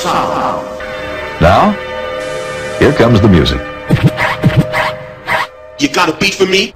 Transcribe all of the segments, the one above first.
sound. Now, here comes the music. You got a beat for me?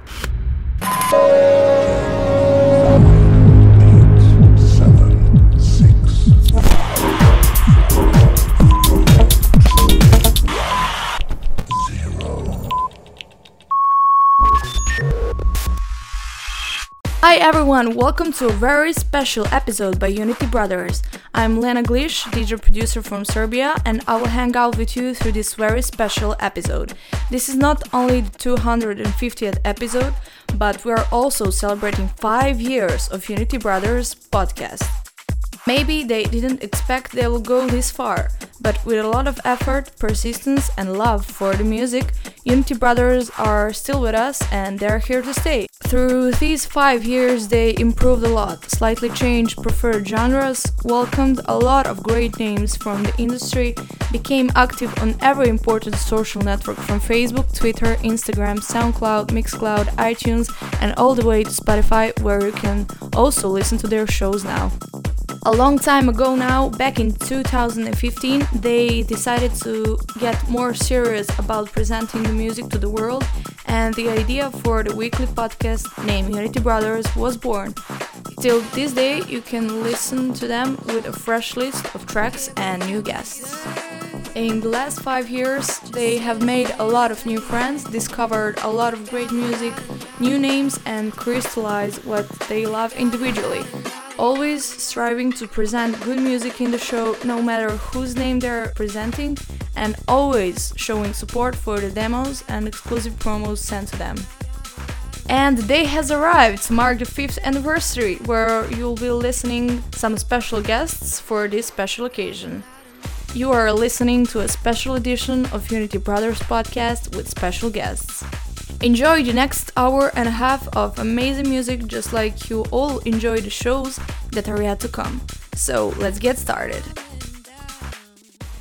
Hi everyone, welcome to a very special episode by Unity Brothers. I'm Lena Glish, DJ producer from Serbia, and I will hang out with you through this very special episode. This is not only the 250th episode, but we are also celebrating 5 years of Unity Brothers podcast. Maybe they didn't expect they will go this far, but with a lot of effort, persistence, and love for the music, Unity Brothers are still with us and they're here to stay. Through these five years, they improved a lot, slightly changed preferred genres, welcomed a lot of great names from the industry, became active on every important social network from Facebook, Twitter, Instagram, SoundCloud, Mixcloud, iTunes, and all the way to Spotify, where you can also listen to their shows now. A long time ago now, back in 2015, they decided to get more serious about presenting the music to the world, and the idea for the weekly podcast named Unity Brothers was born. Till this day, you can listen to them with a fresh list of tracks and new guests. In the last five years, they have made a lot of new friends, discovered a lot of great music, new names, and crystallized what they love individually always striving to present good music in the show no matter whose name they're presenting and always showing support for the demos and exclusive promos sent to them. And the day has arrived to mark the 5th anniversary where you'll be listening some special guests for this special occasion. You are listening to a special edition of Unity Brothers podcast with special guests. Enjoy the next hour and a half of amazing music just like you all enjoy the shows that are yet to come. So let's get started.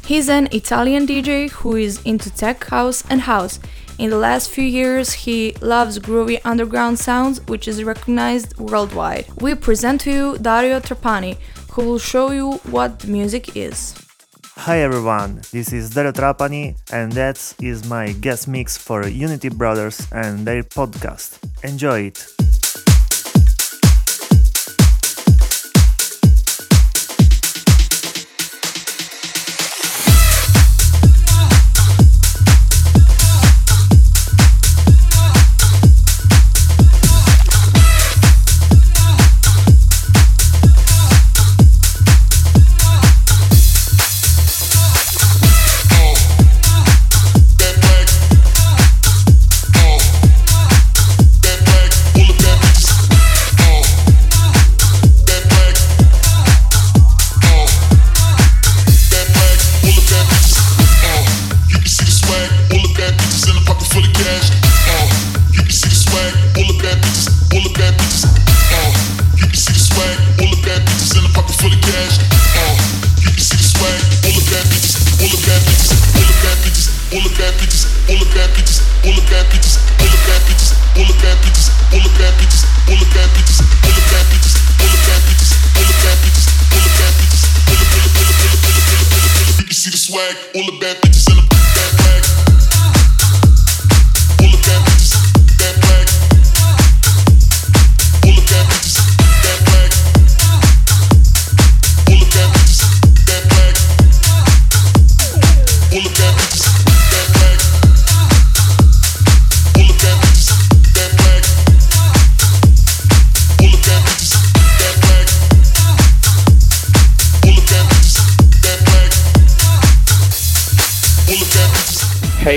He's an Italian DJ who is into tech house and house. In the last few years, he loves groovy underground sounds, which is recognized worldwide. We present to you Dario Trapani, who will show you what music is. Hi everyone, this is Dario Trapani and that is my guest mix for Unity Brothers and their podcast. Enjoy it!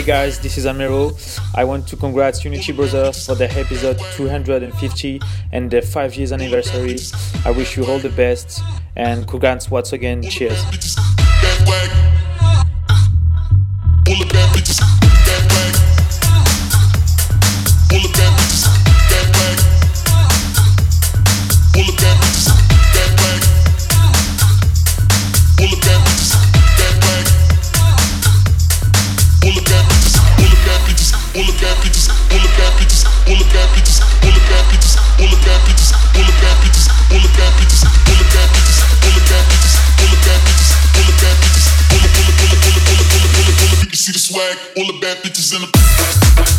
Guys, this is Amiro. I want to congratulate Unity Brothers for their episode 250 and their 5 years anniversary. I wish you all the best and congrats once again. Cheers. see the swag, all the bad bitches in the.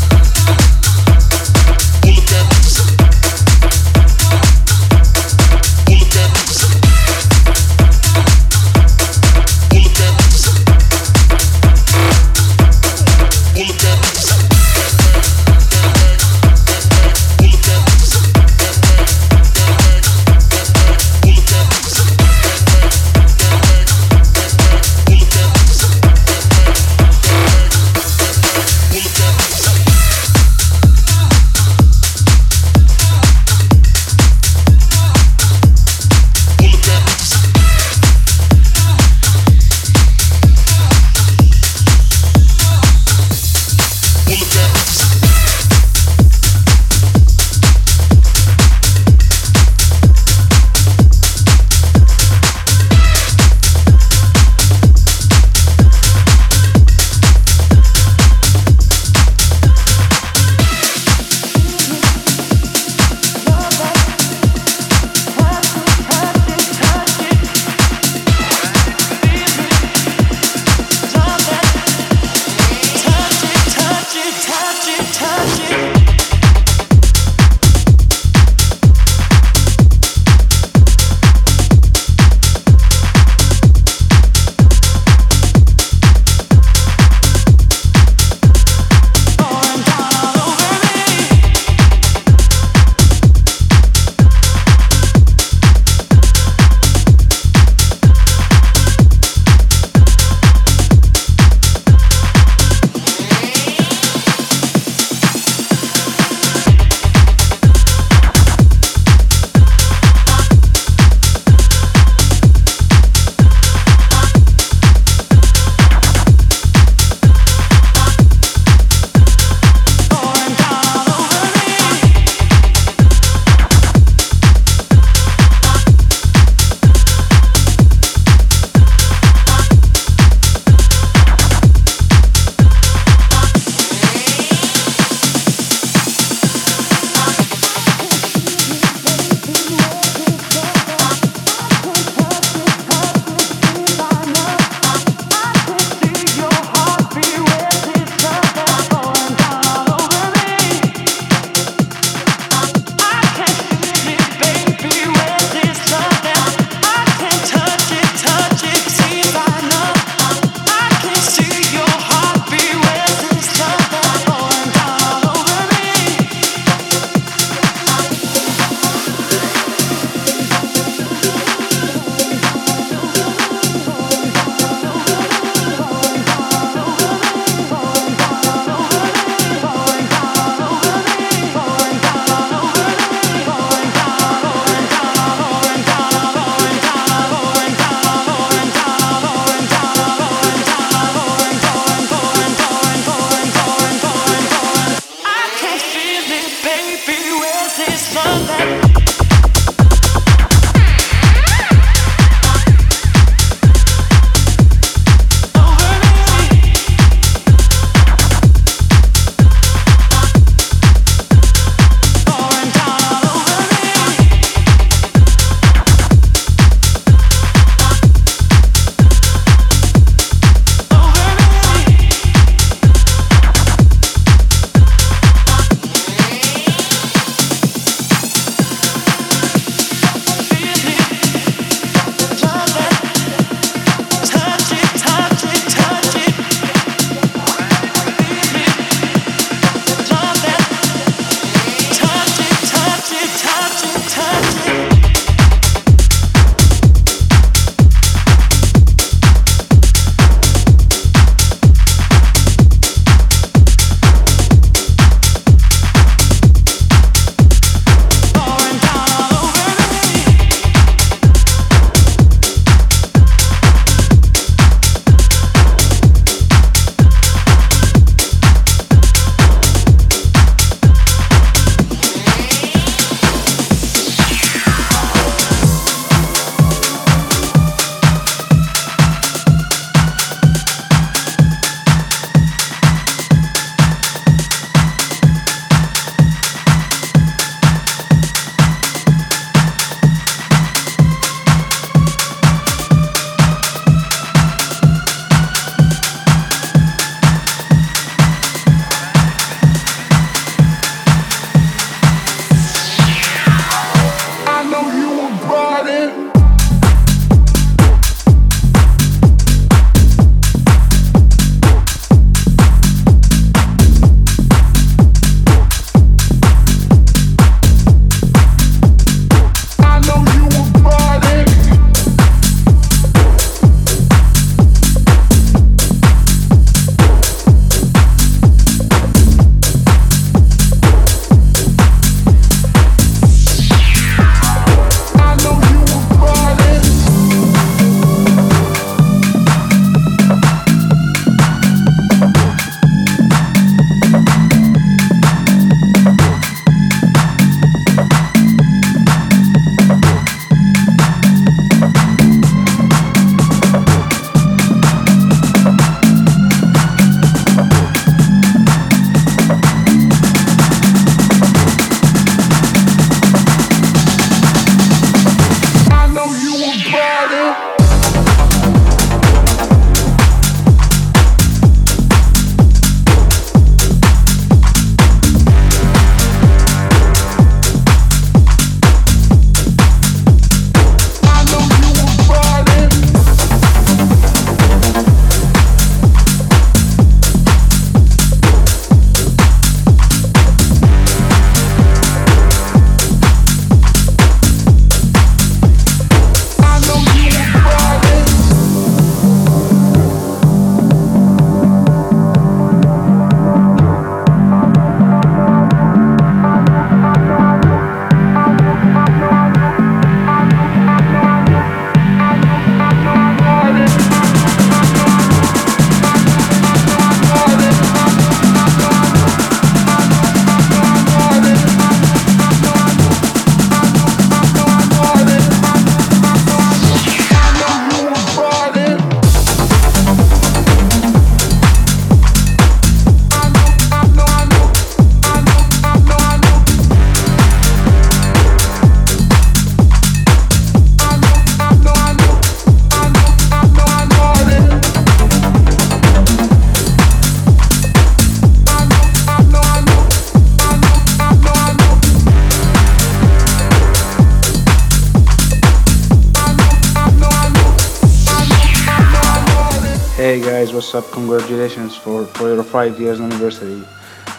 Congratulations for, for your five years anniversary.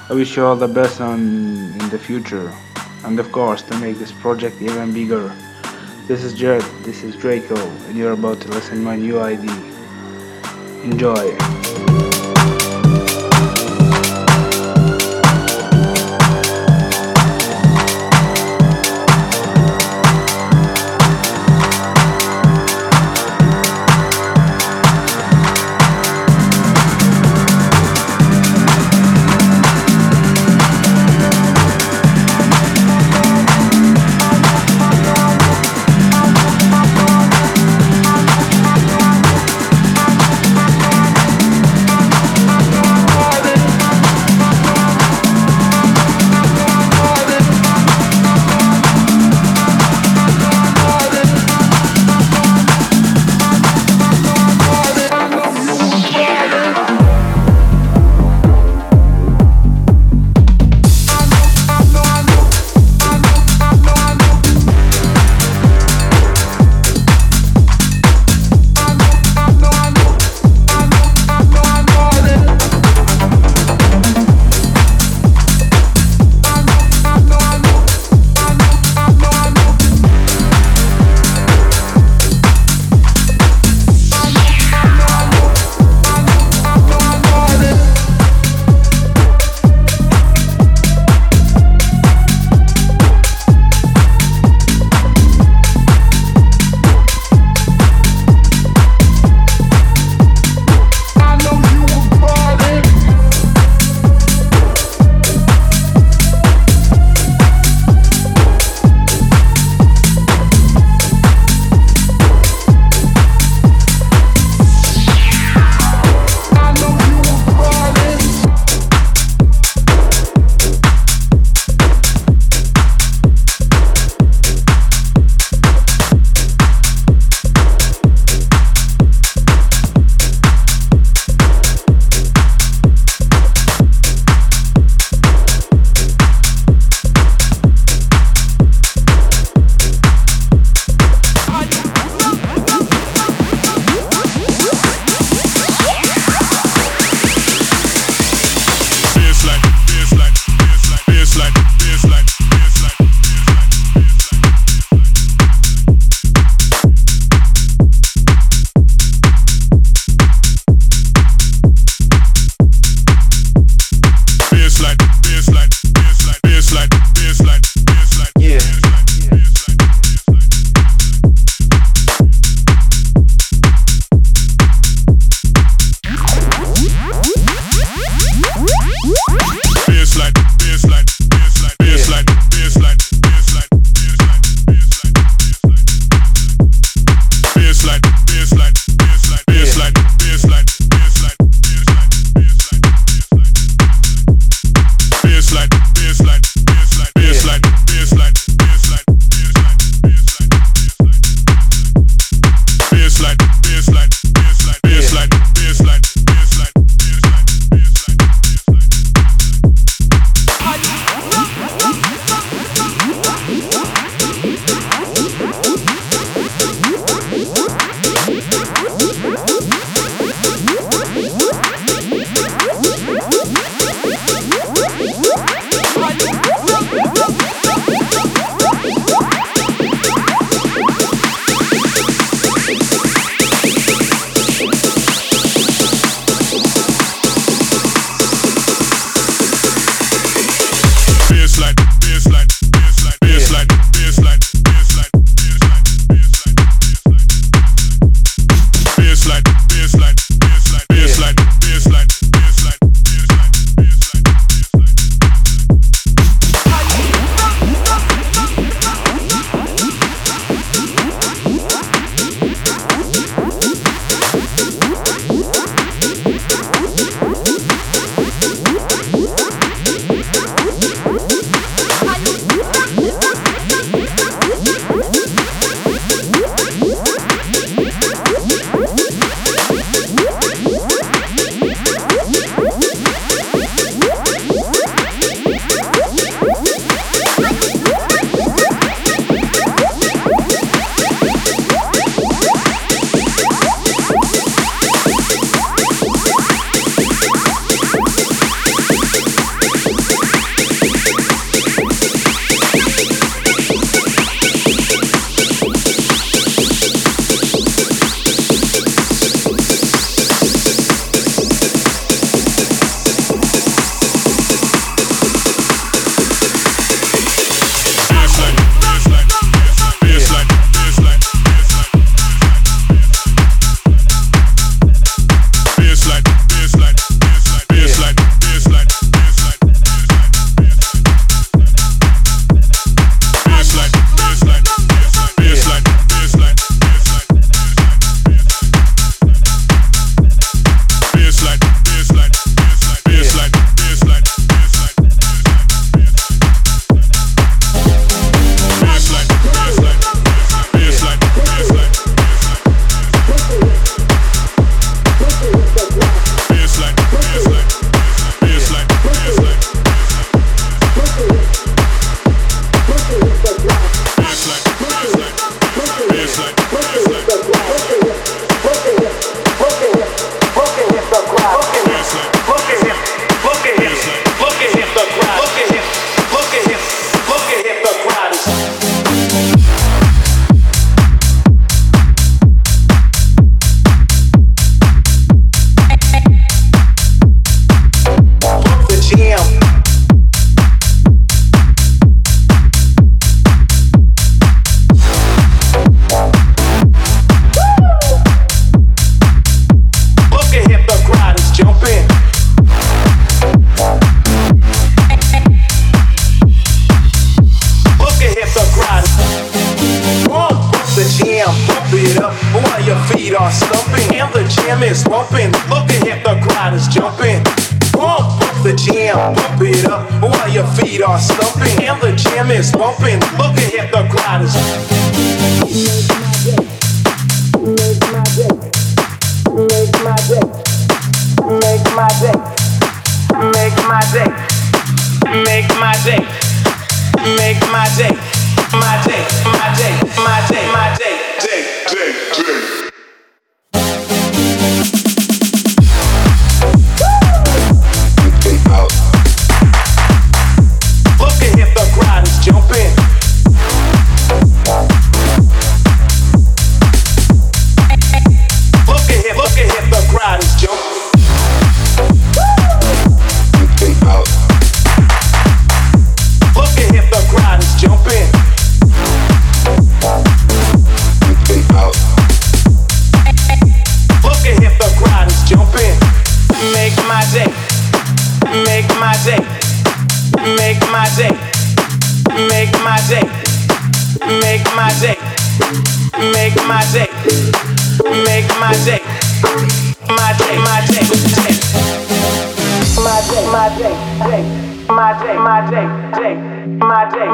I wish you all the best on in the future, and of course to make this project even bigger. This is Jared, this is Draco, and you're about to listen to my new ID. Enjoy.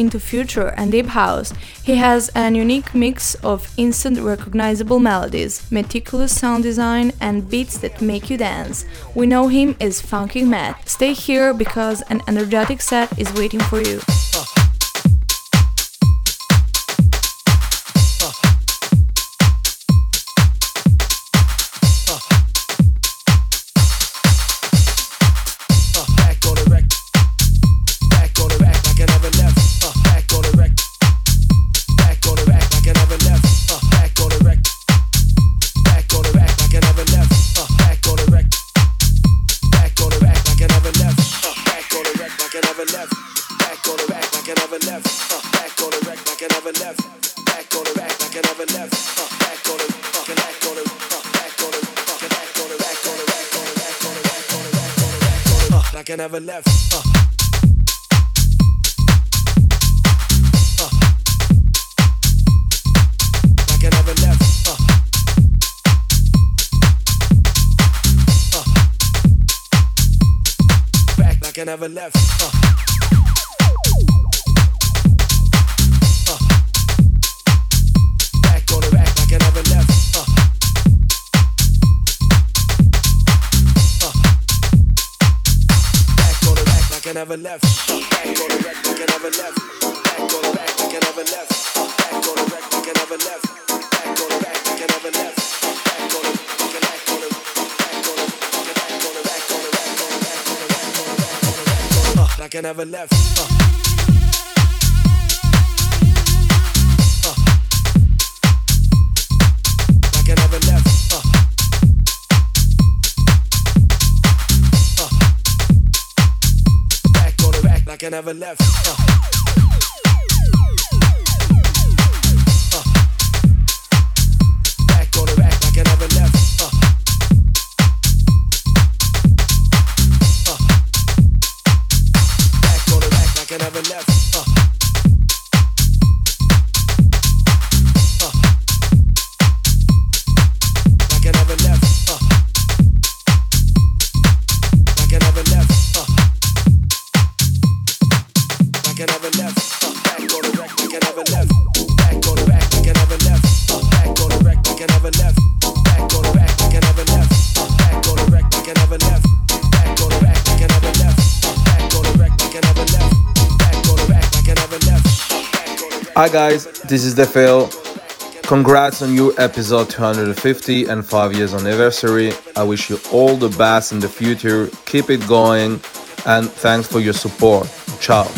into future and deep house. He has an unique mix of instant recognizable melodies, meticulous sound design, and beats that make you dance. We know him as Funkin Matt. Stay here because an energetic set is waiting for you. Never left. Hi guys, this is Defeo. Congrats on your episode 250 and 5 years anniversary. I wish you all the best in the future. Keep it going and thanks for your support. Ciao.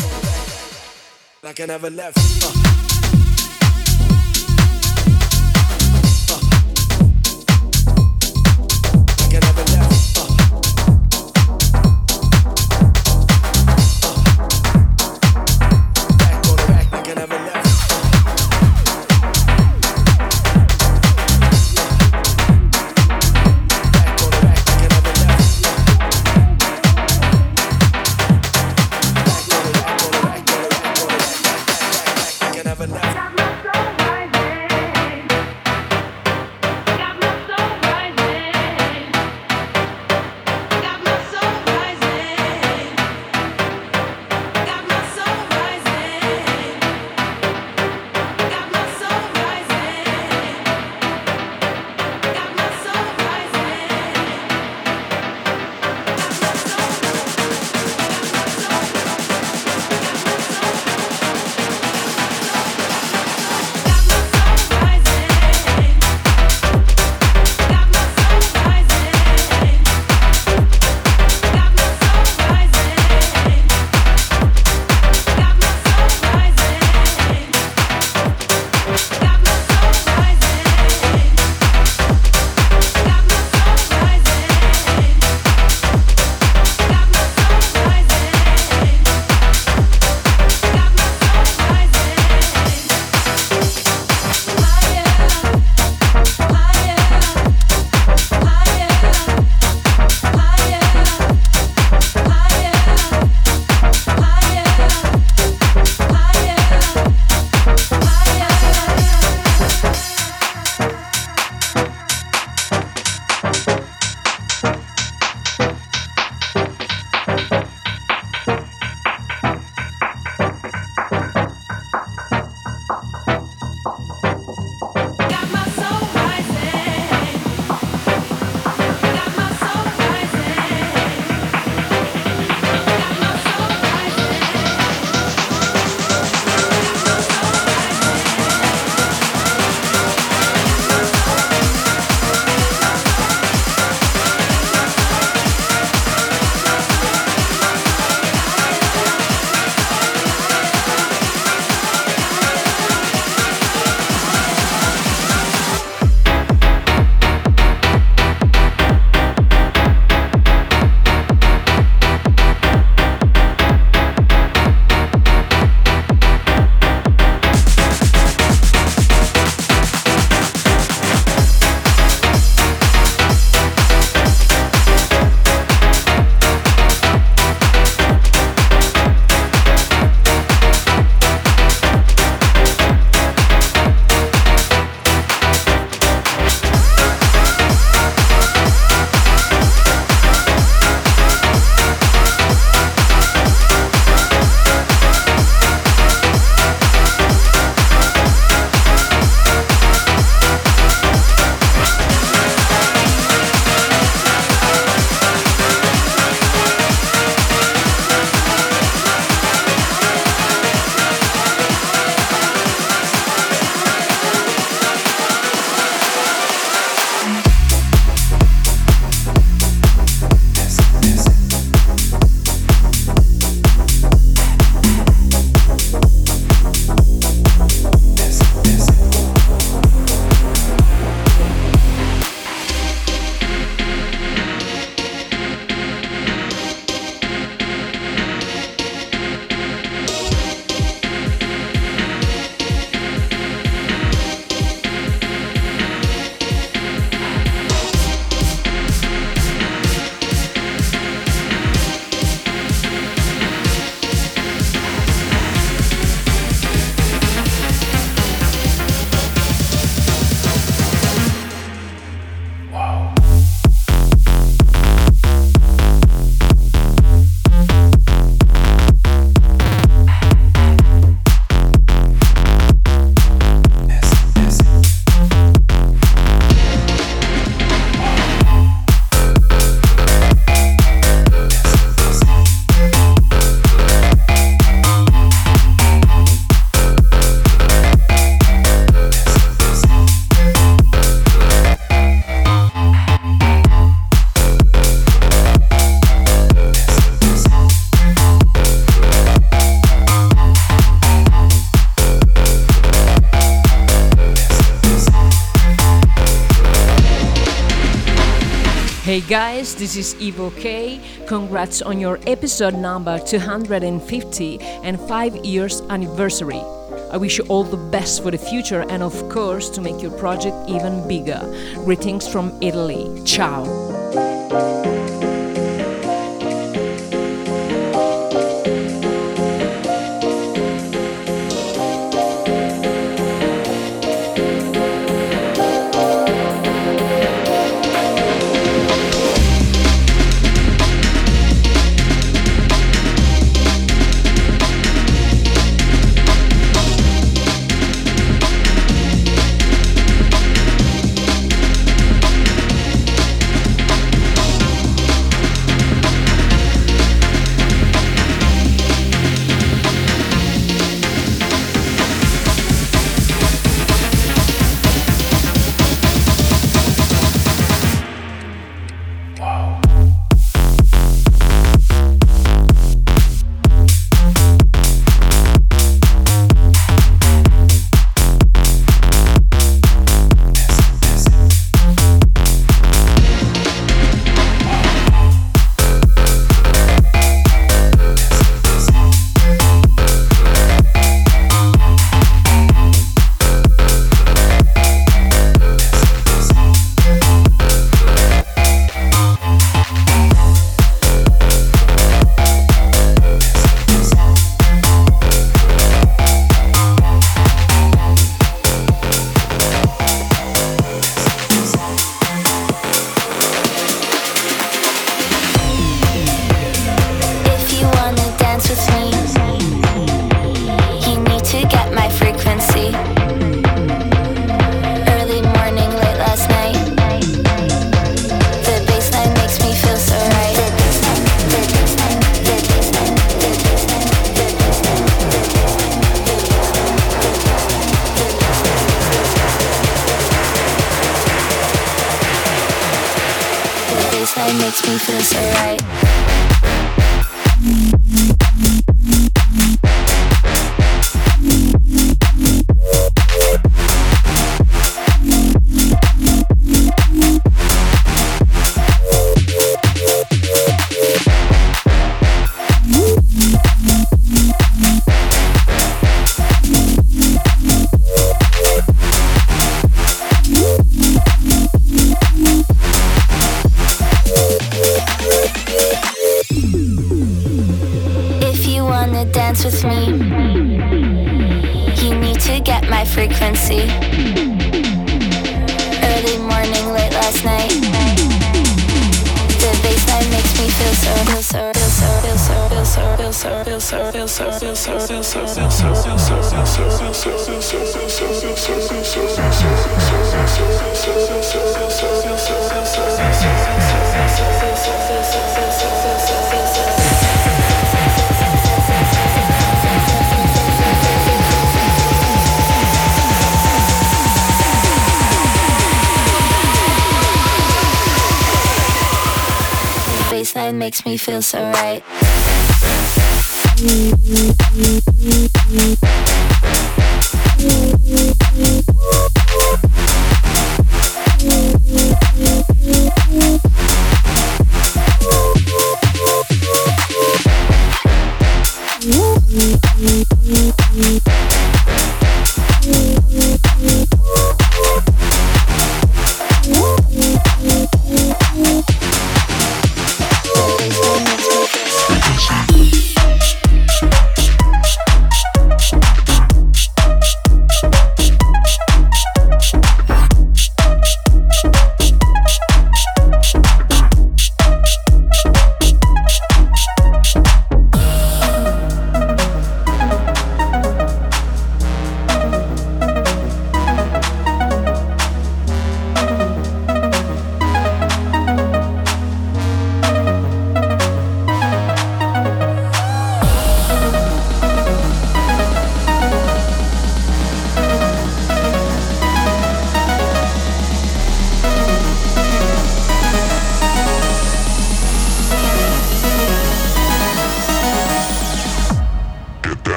Hey guys, this is Evo K. Congrats on your episode number 250 and 5 years anniversary. I wish you all the best for the future and of course to make your project even bigger. Greetings from Italy. Ciao.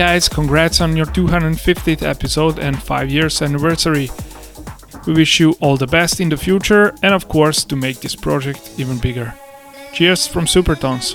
Guys, congrats on your 250th episode and 5 years anniversary. We wish you all the best in the future and, of course, to make this project even bigger. Cheers from Supertones.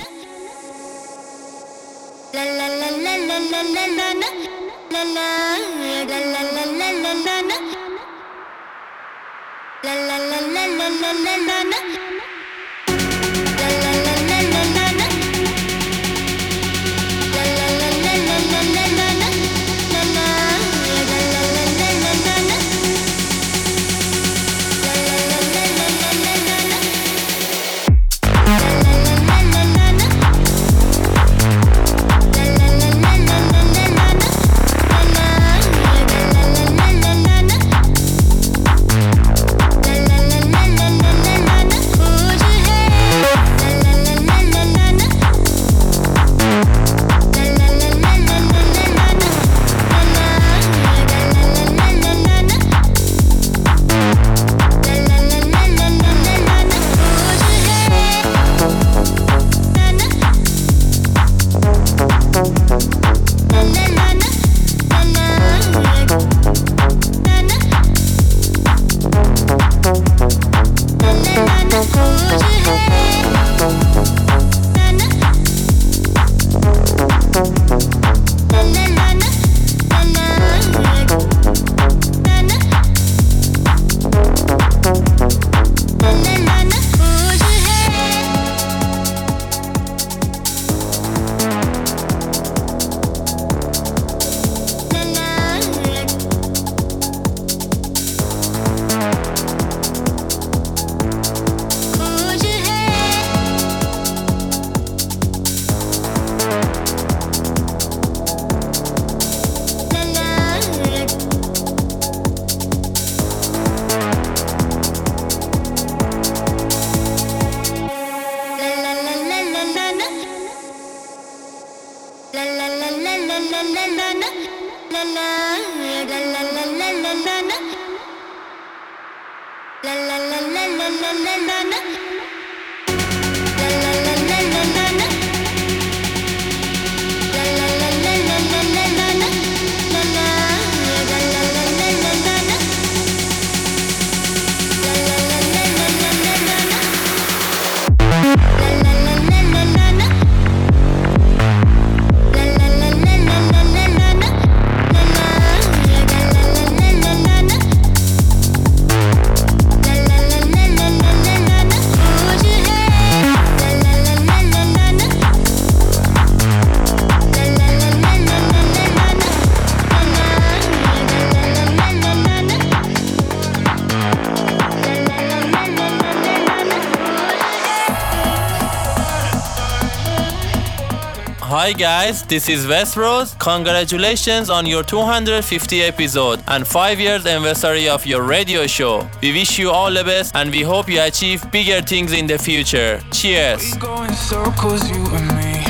Guys, this is Westeros. Congratulations on your 250 episode and 5 years anniversary of your radio show. We wish you all the best and we hope you achieve bigger things in the future. Cheers. We go in circles, you and me.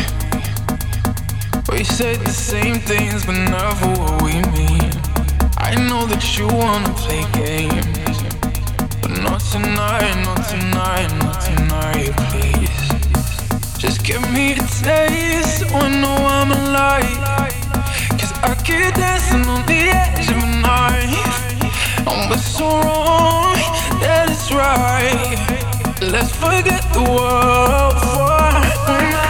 We say the same things, but never what we mean. I know that you wanna play games, but not tonight, not tonight, not tonight, please. Just give me a taste so I know I'm alive. Cause I keep dancing on the edge of a knife. And what's so wrong that it's right. Let's forget the world for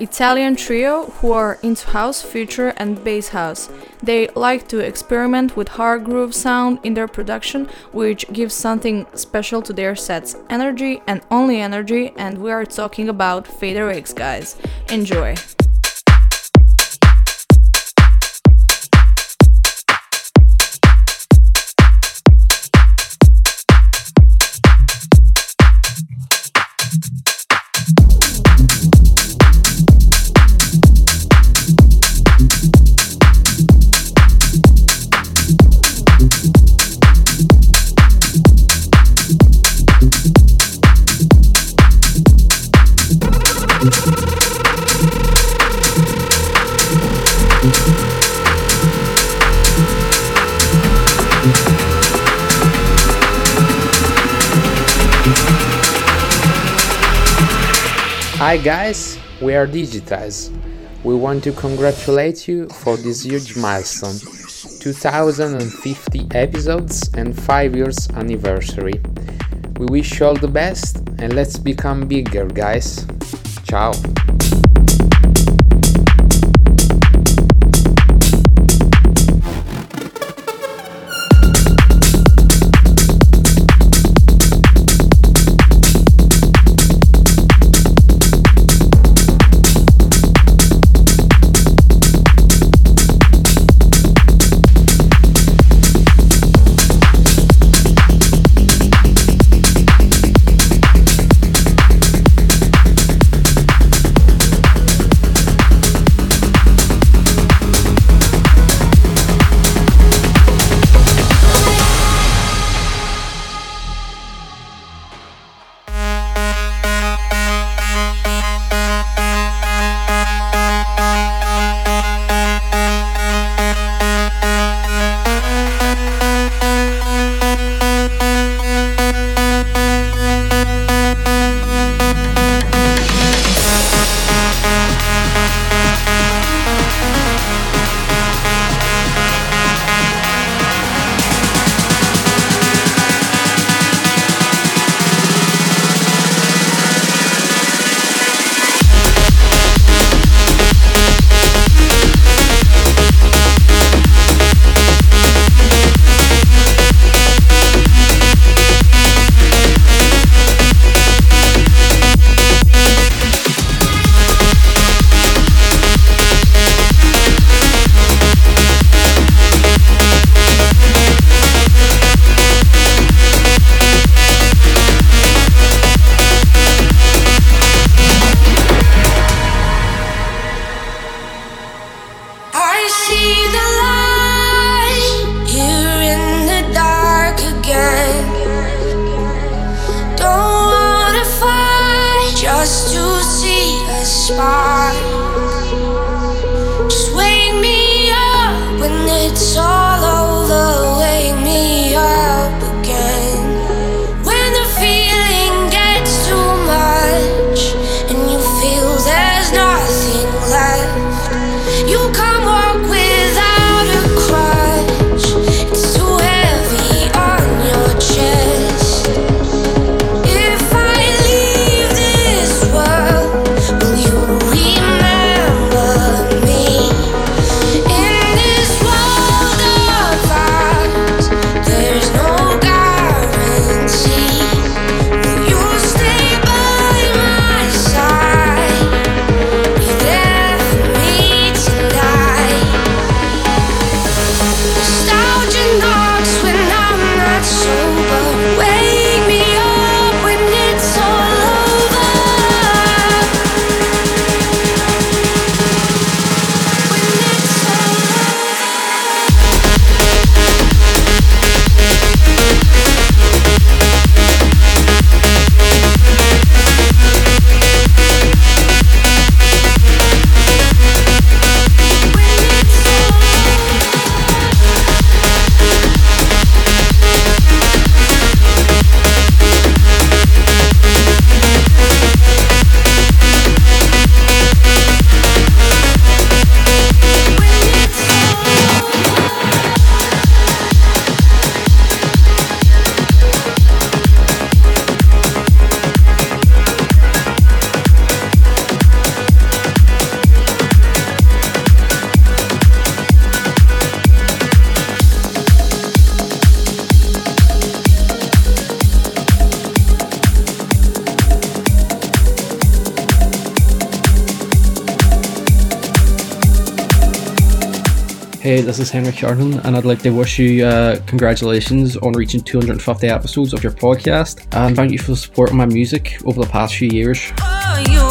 Italian trio who are into house, future and bass house. They like to experiment with hard groove sound in their production, which gives something special to their sets. Energy and only energy, and we are talking about FaderX guys. Enjoy. Hi guys, we are Digitize. We want to congratulate you for this huge milestone 2050 episodes and 5 years anniversary. We wish you all the best and let's become bigger, guys. Ciao. this is Henry Kernan, and I'd like to wish you uh, congratulations on reaching 250 episodes of your podcast, and thank you for supporting my music over the past few years. Oh,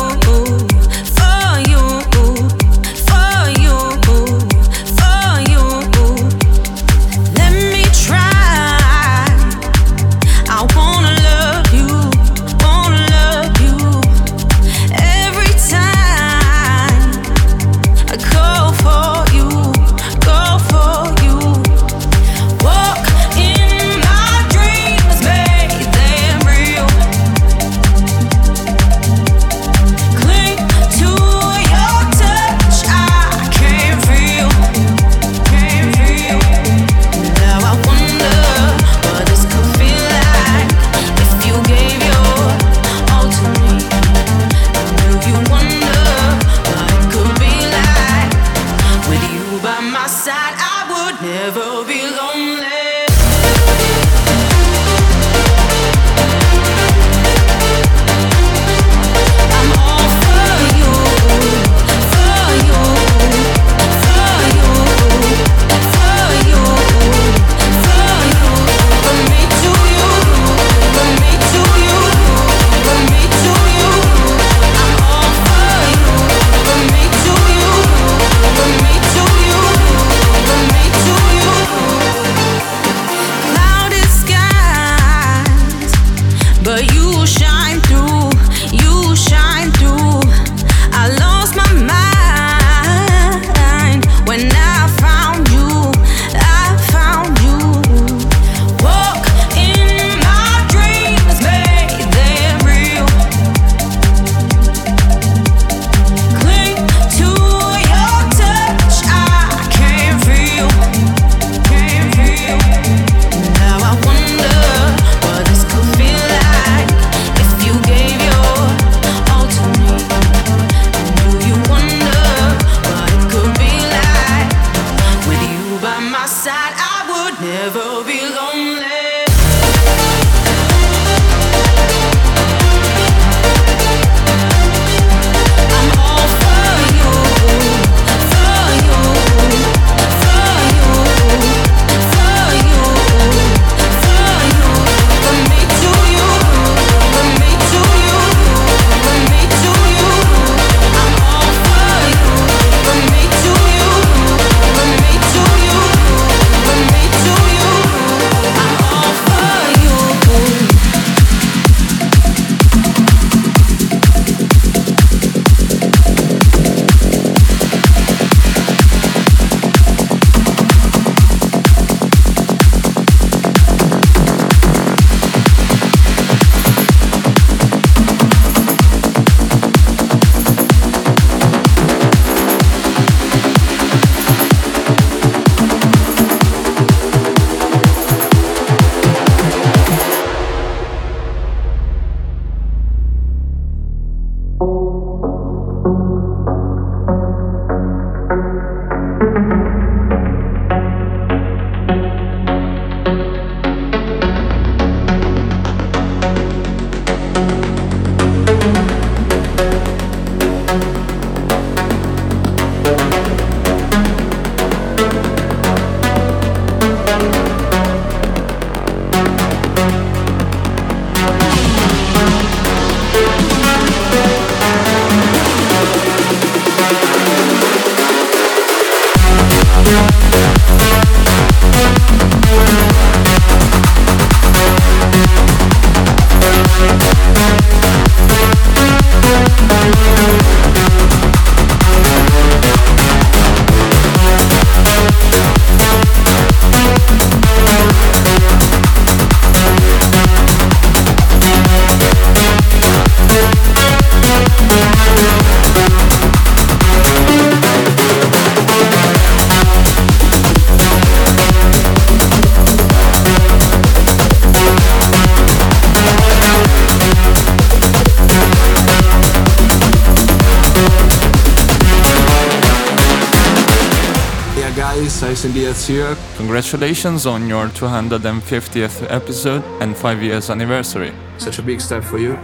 congratulations on your 250th episode and 5 years anniversary. Such a big step for you.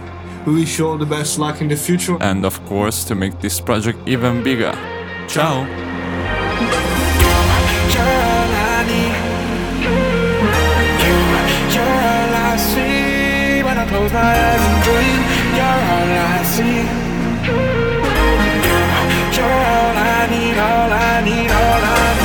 We wish you all the best luck in the future. And of course, to make this project even bigger. Ciao! all I need, all I need, all I need.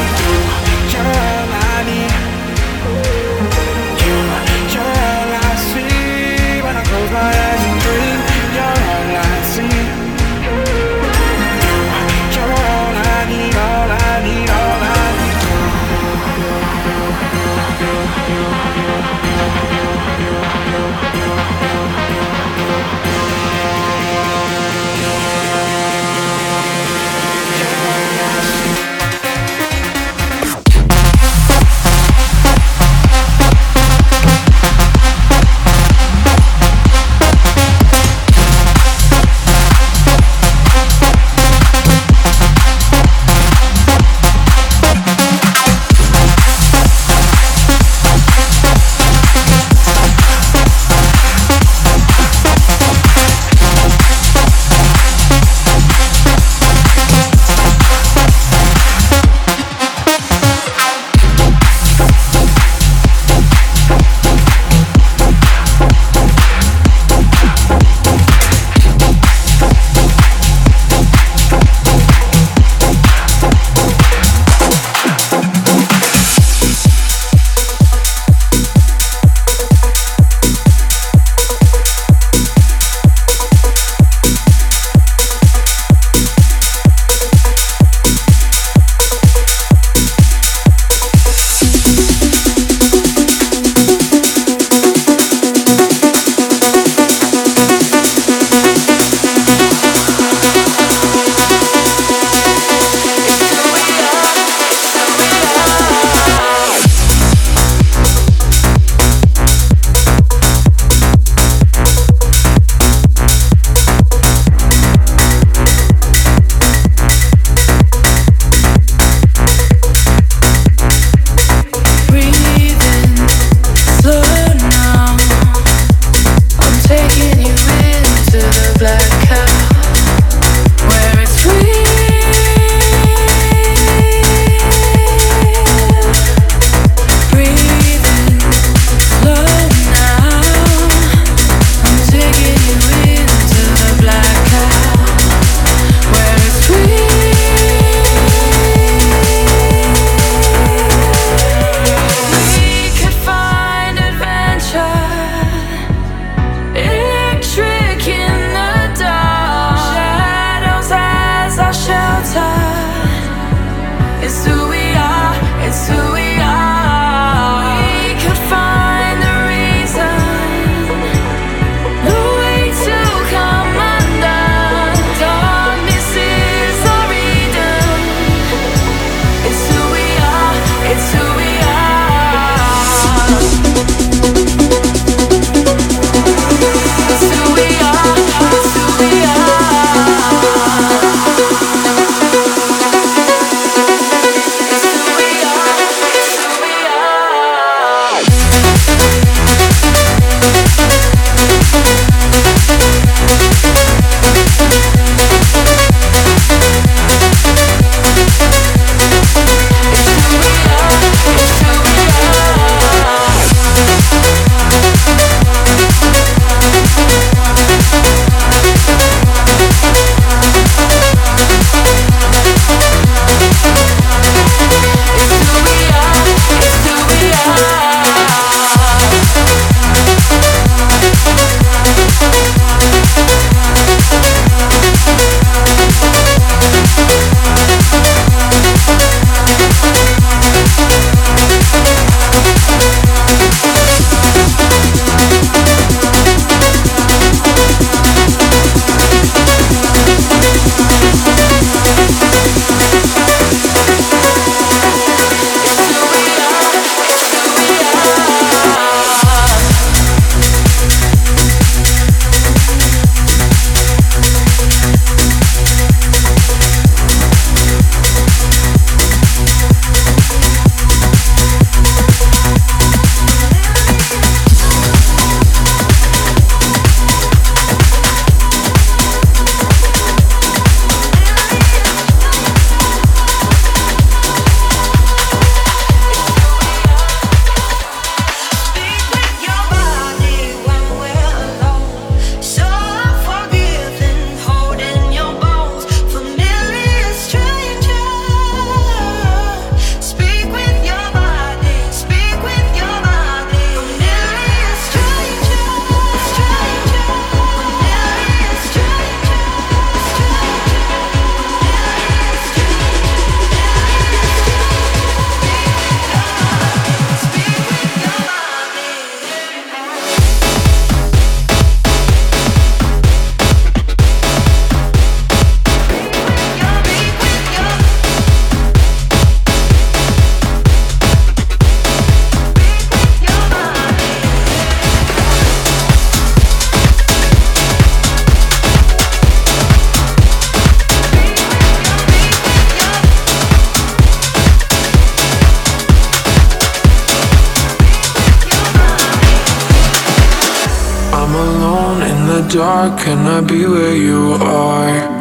Dark, can I be where you are?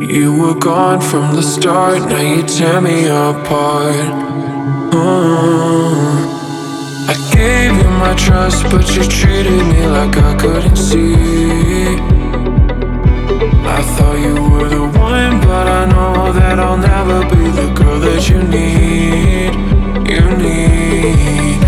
You were gone from the start, now you tear me apart. Uh, I gave you my trust, but you treated me like I couldn't see. I thought you were the one, but I know that I'll never be the girl that you need. You need.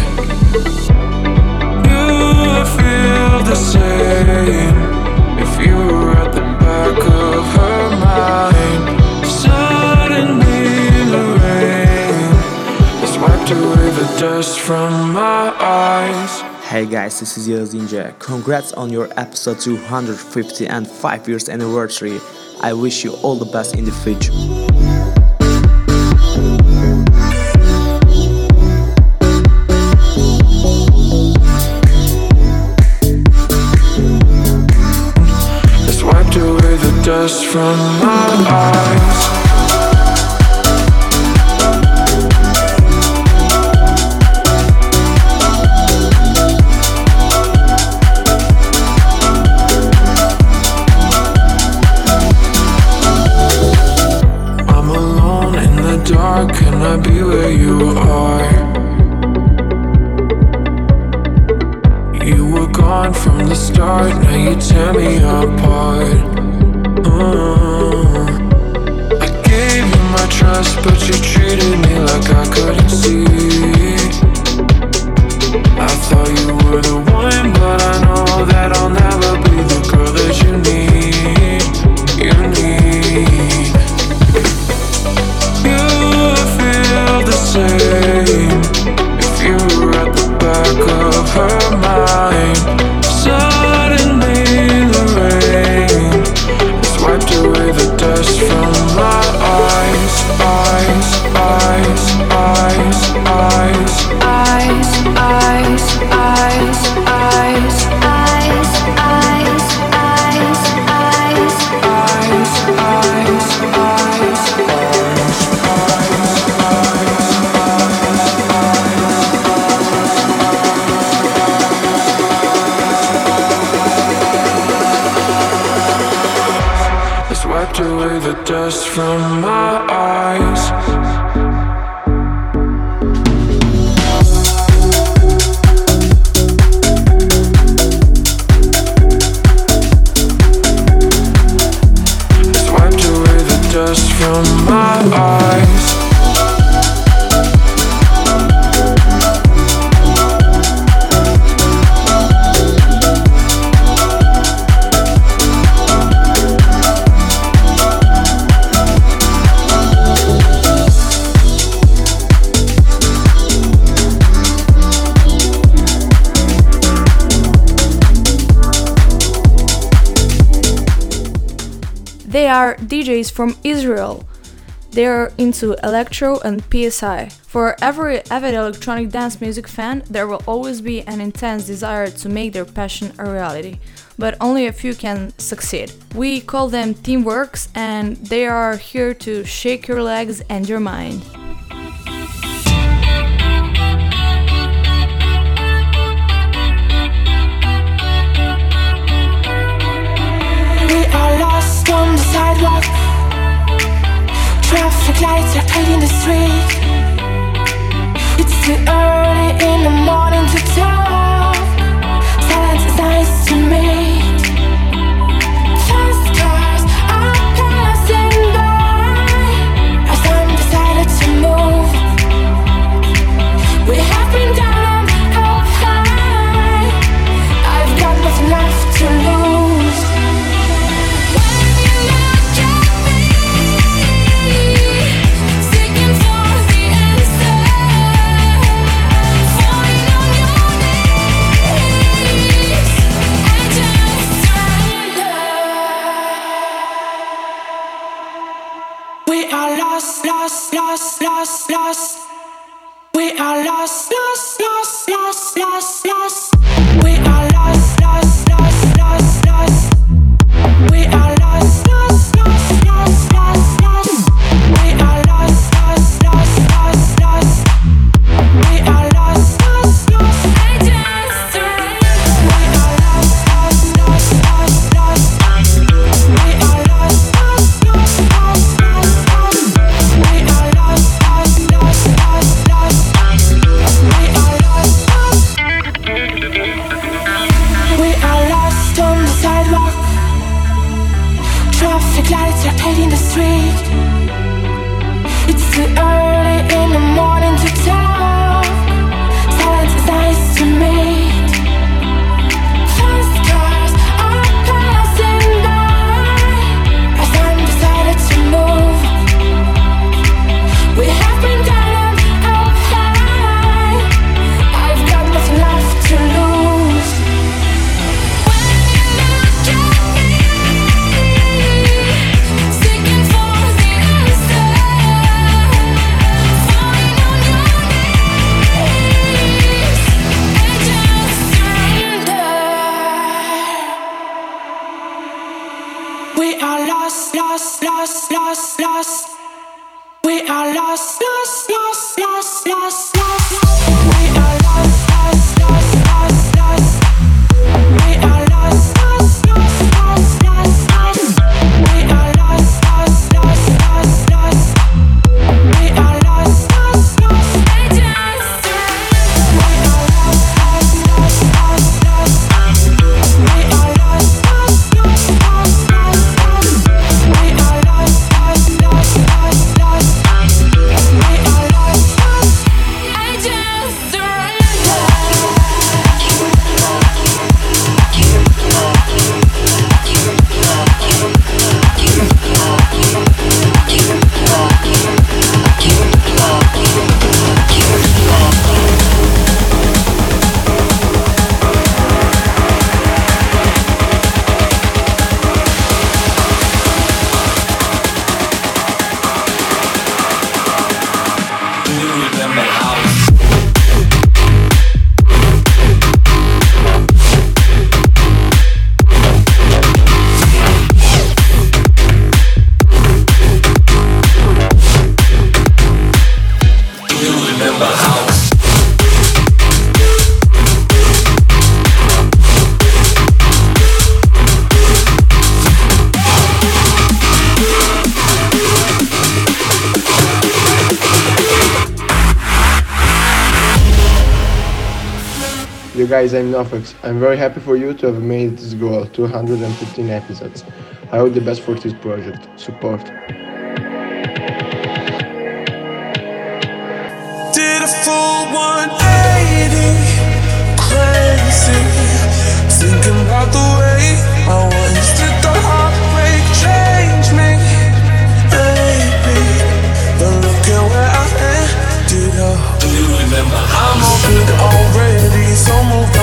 Hey guys, this is Yellow Ninja. Congrats on your episode 250 and 5 years anniversary. I wish you all the best in the future. Dust from my eyes. Wiped away the dust from my eyes. Are DJs from Israel. They are into electro and PSI. For every avid electronic dance music fan, there will always be an intense desire to make their passion a reality. But only a few can succeed. We call them TeamworX, and they are here to shake your legs and your mind. On the sidewalk. Traffic lights are painting the street. It's too early in the morning to talk. Lost, lost, lost, You guys, I'm Nofix. I'm very happy for you to have made this goal 215 episodes. I hope the best for this project. Support. Did a full 180, crazy. Thinking about the way I did the heartbreak change me. But look at where I ended up. Do you remember I'm already? so moved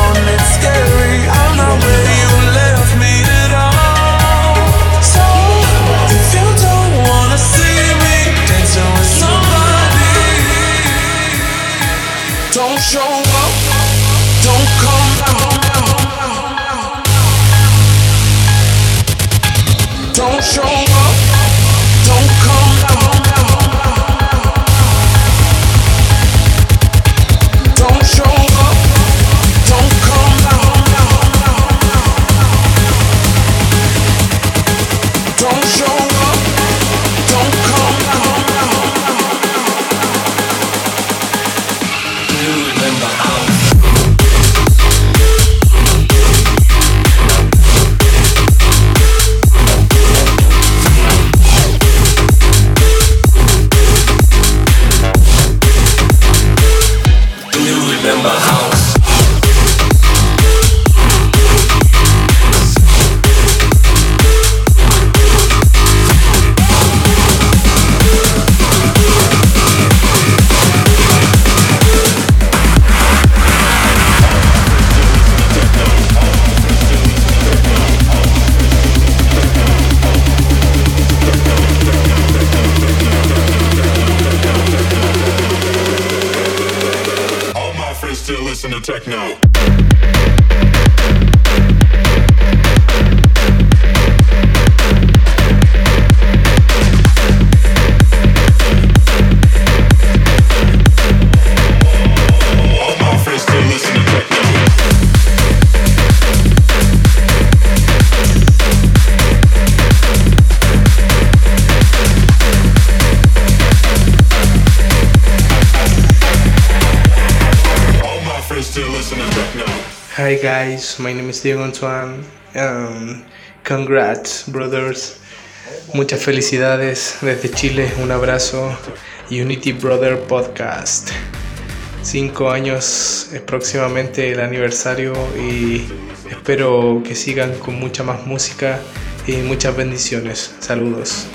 Guys, my name is Diego Antoine. Um, congrats, brothers. Muchas felicidades desde Chile. Un abrazo. Unity Brother Podcast. Cinco años es próximamente el aniversario y espero que sigan con mucha más música y muchas bendiciones. Saludos.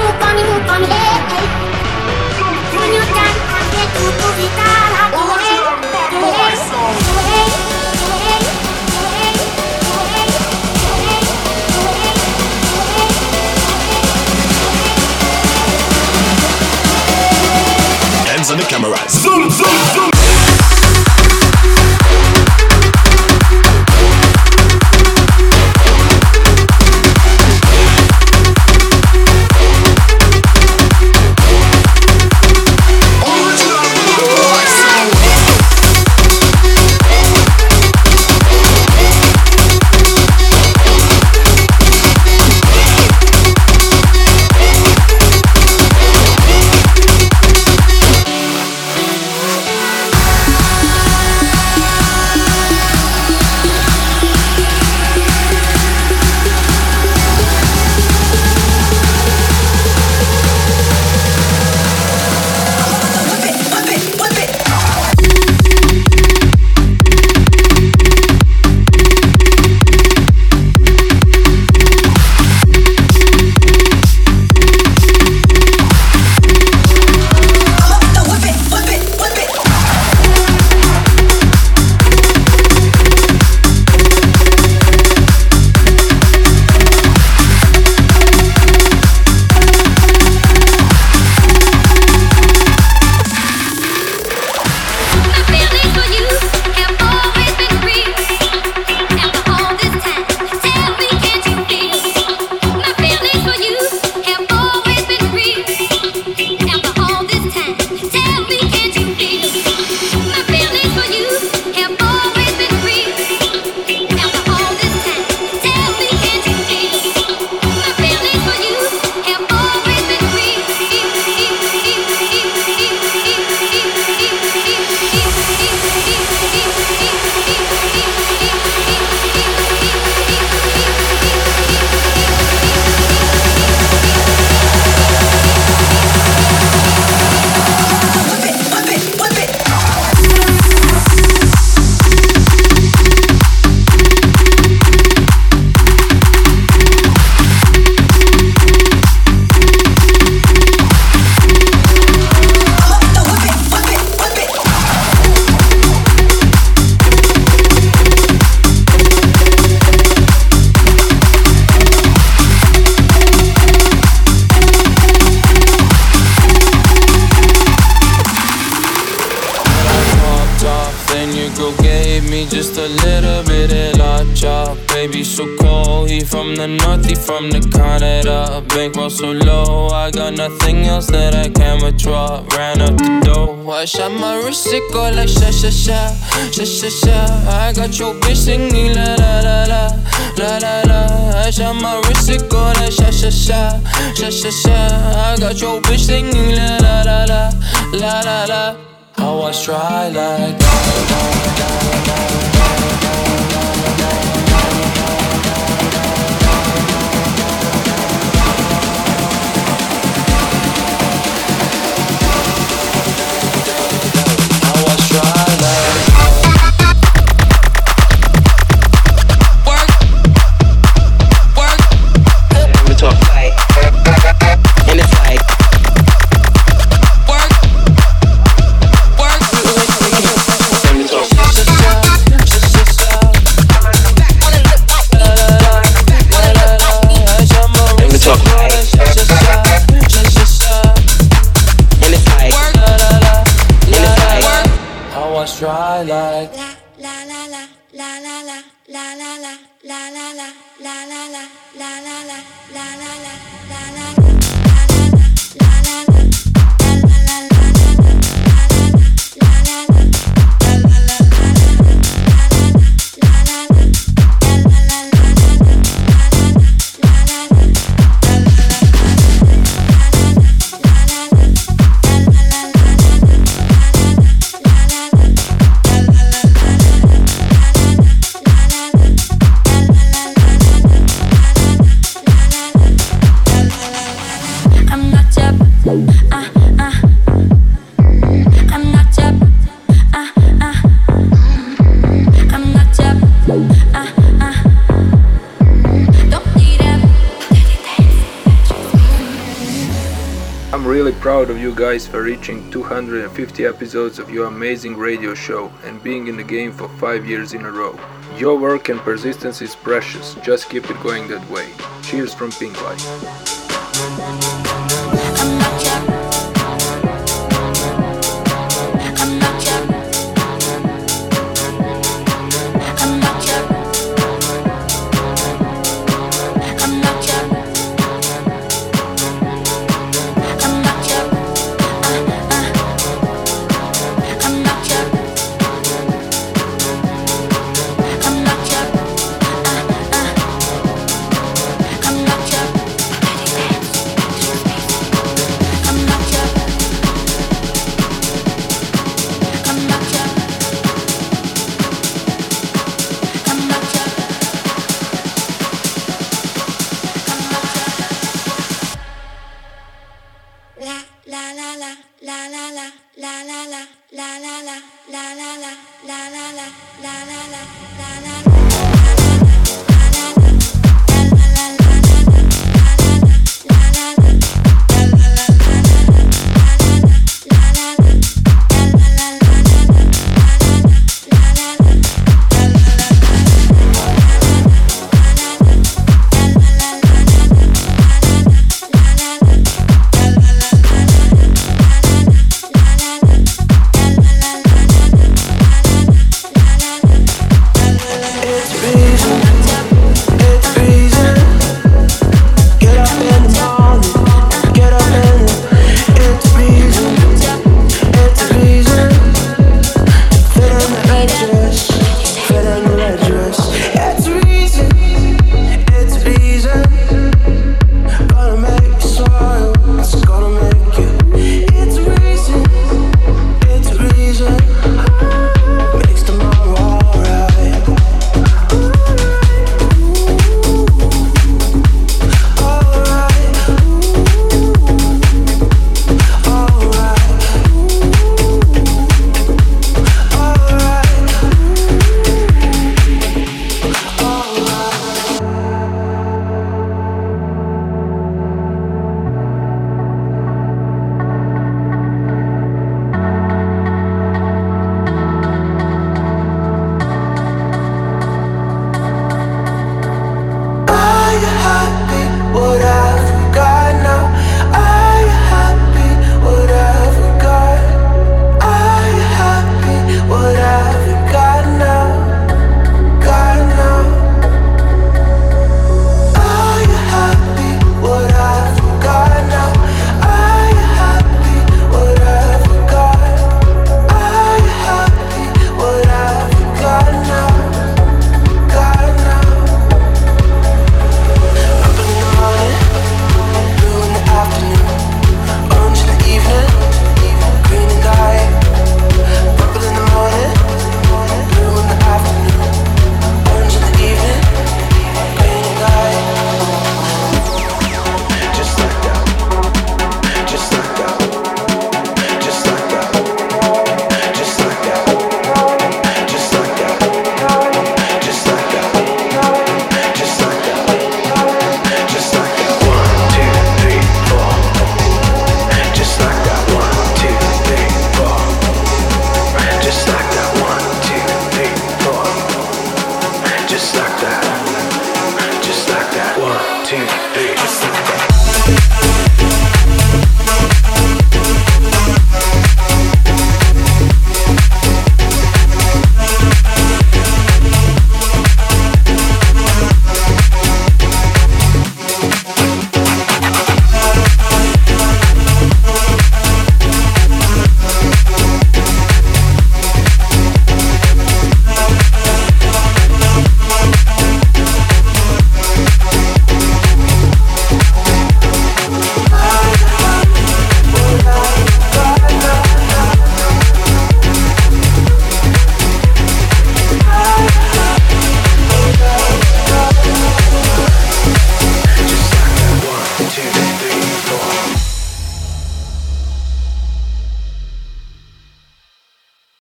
Move for me, move for me, hey, hey. When you're done, I get to all. The camera. Zoom, zoom, zoom. I got nothing else that I can withdraw. Ran up the dough, I shot my wrist, it go like sha sha sha, sha sha sha. I got your bitch singing la la la la, la la la. I shot my wrist, it go like sha sha sha, sha sha sha. I got your bitch singing la la la la, la la la. I was dry like I proud of you guys for reaching 250 episodes of your amazing radio show and being in the game for 5 years in a row. Your work and persistence is precious, just keep it going that way. Cheers from Pink Light.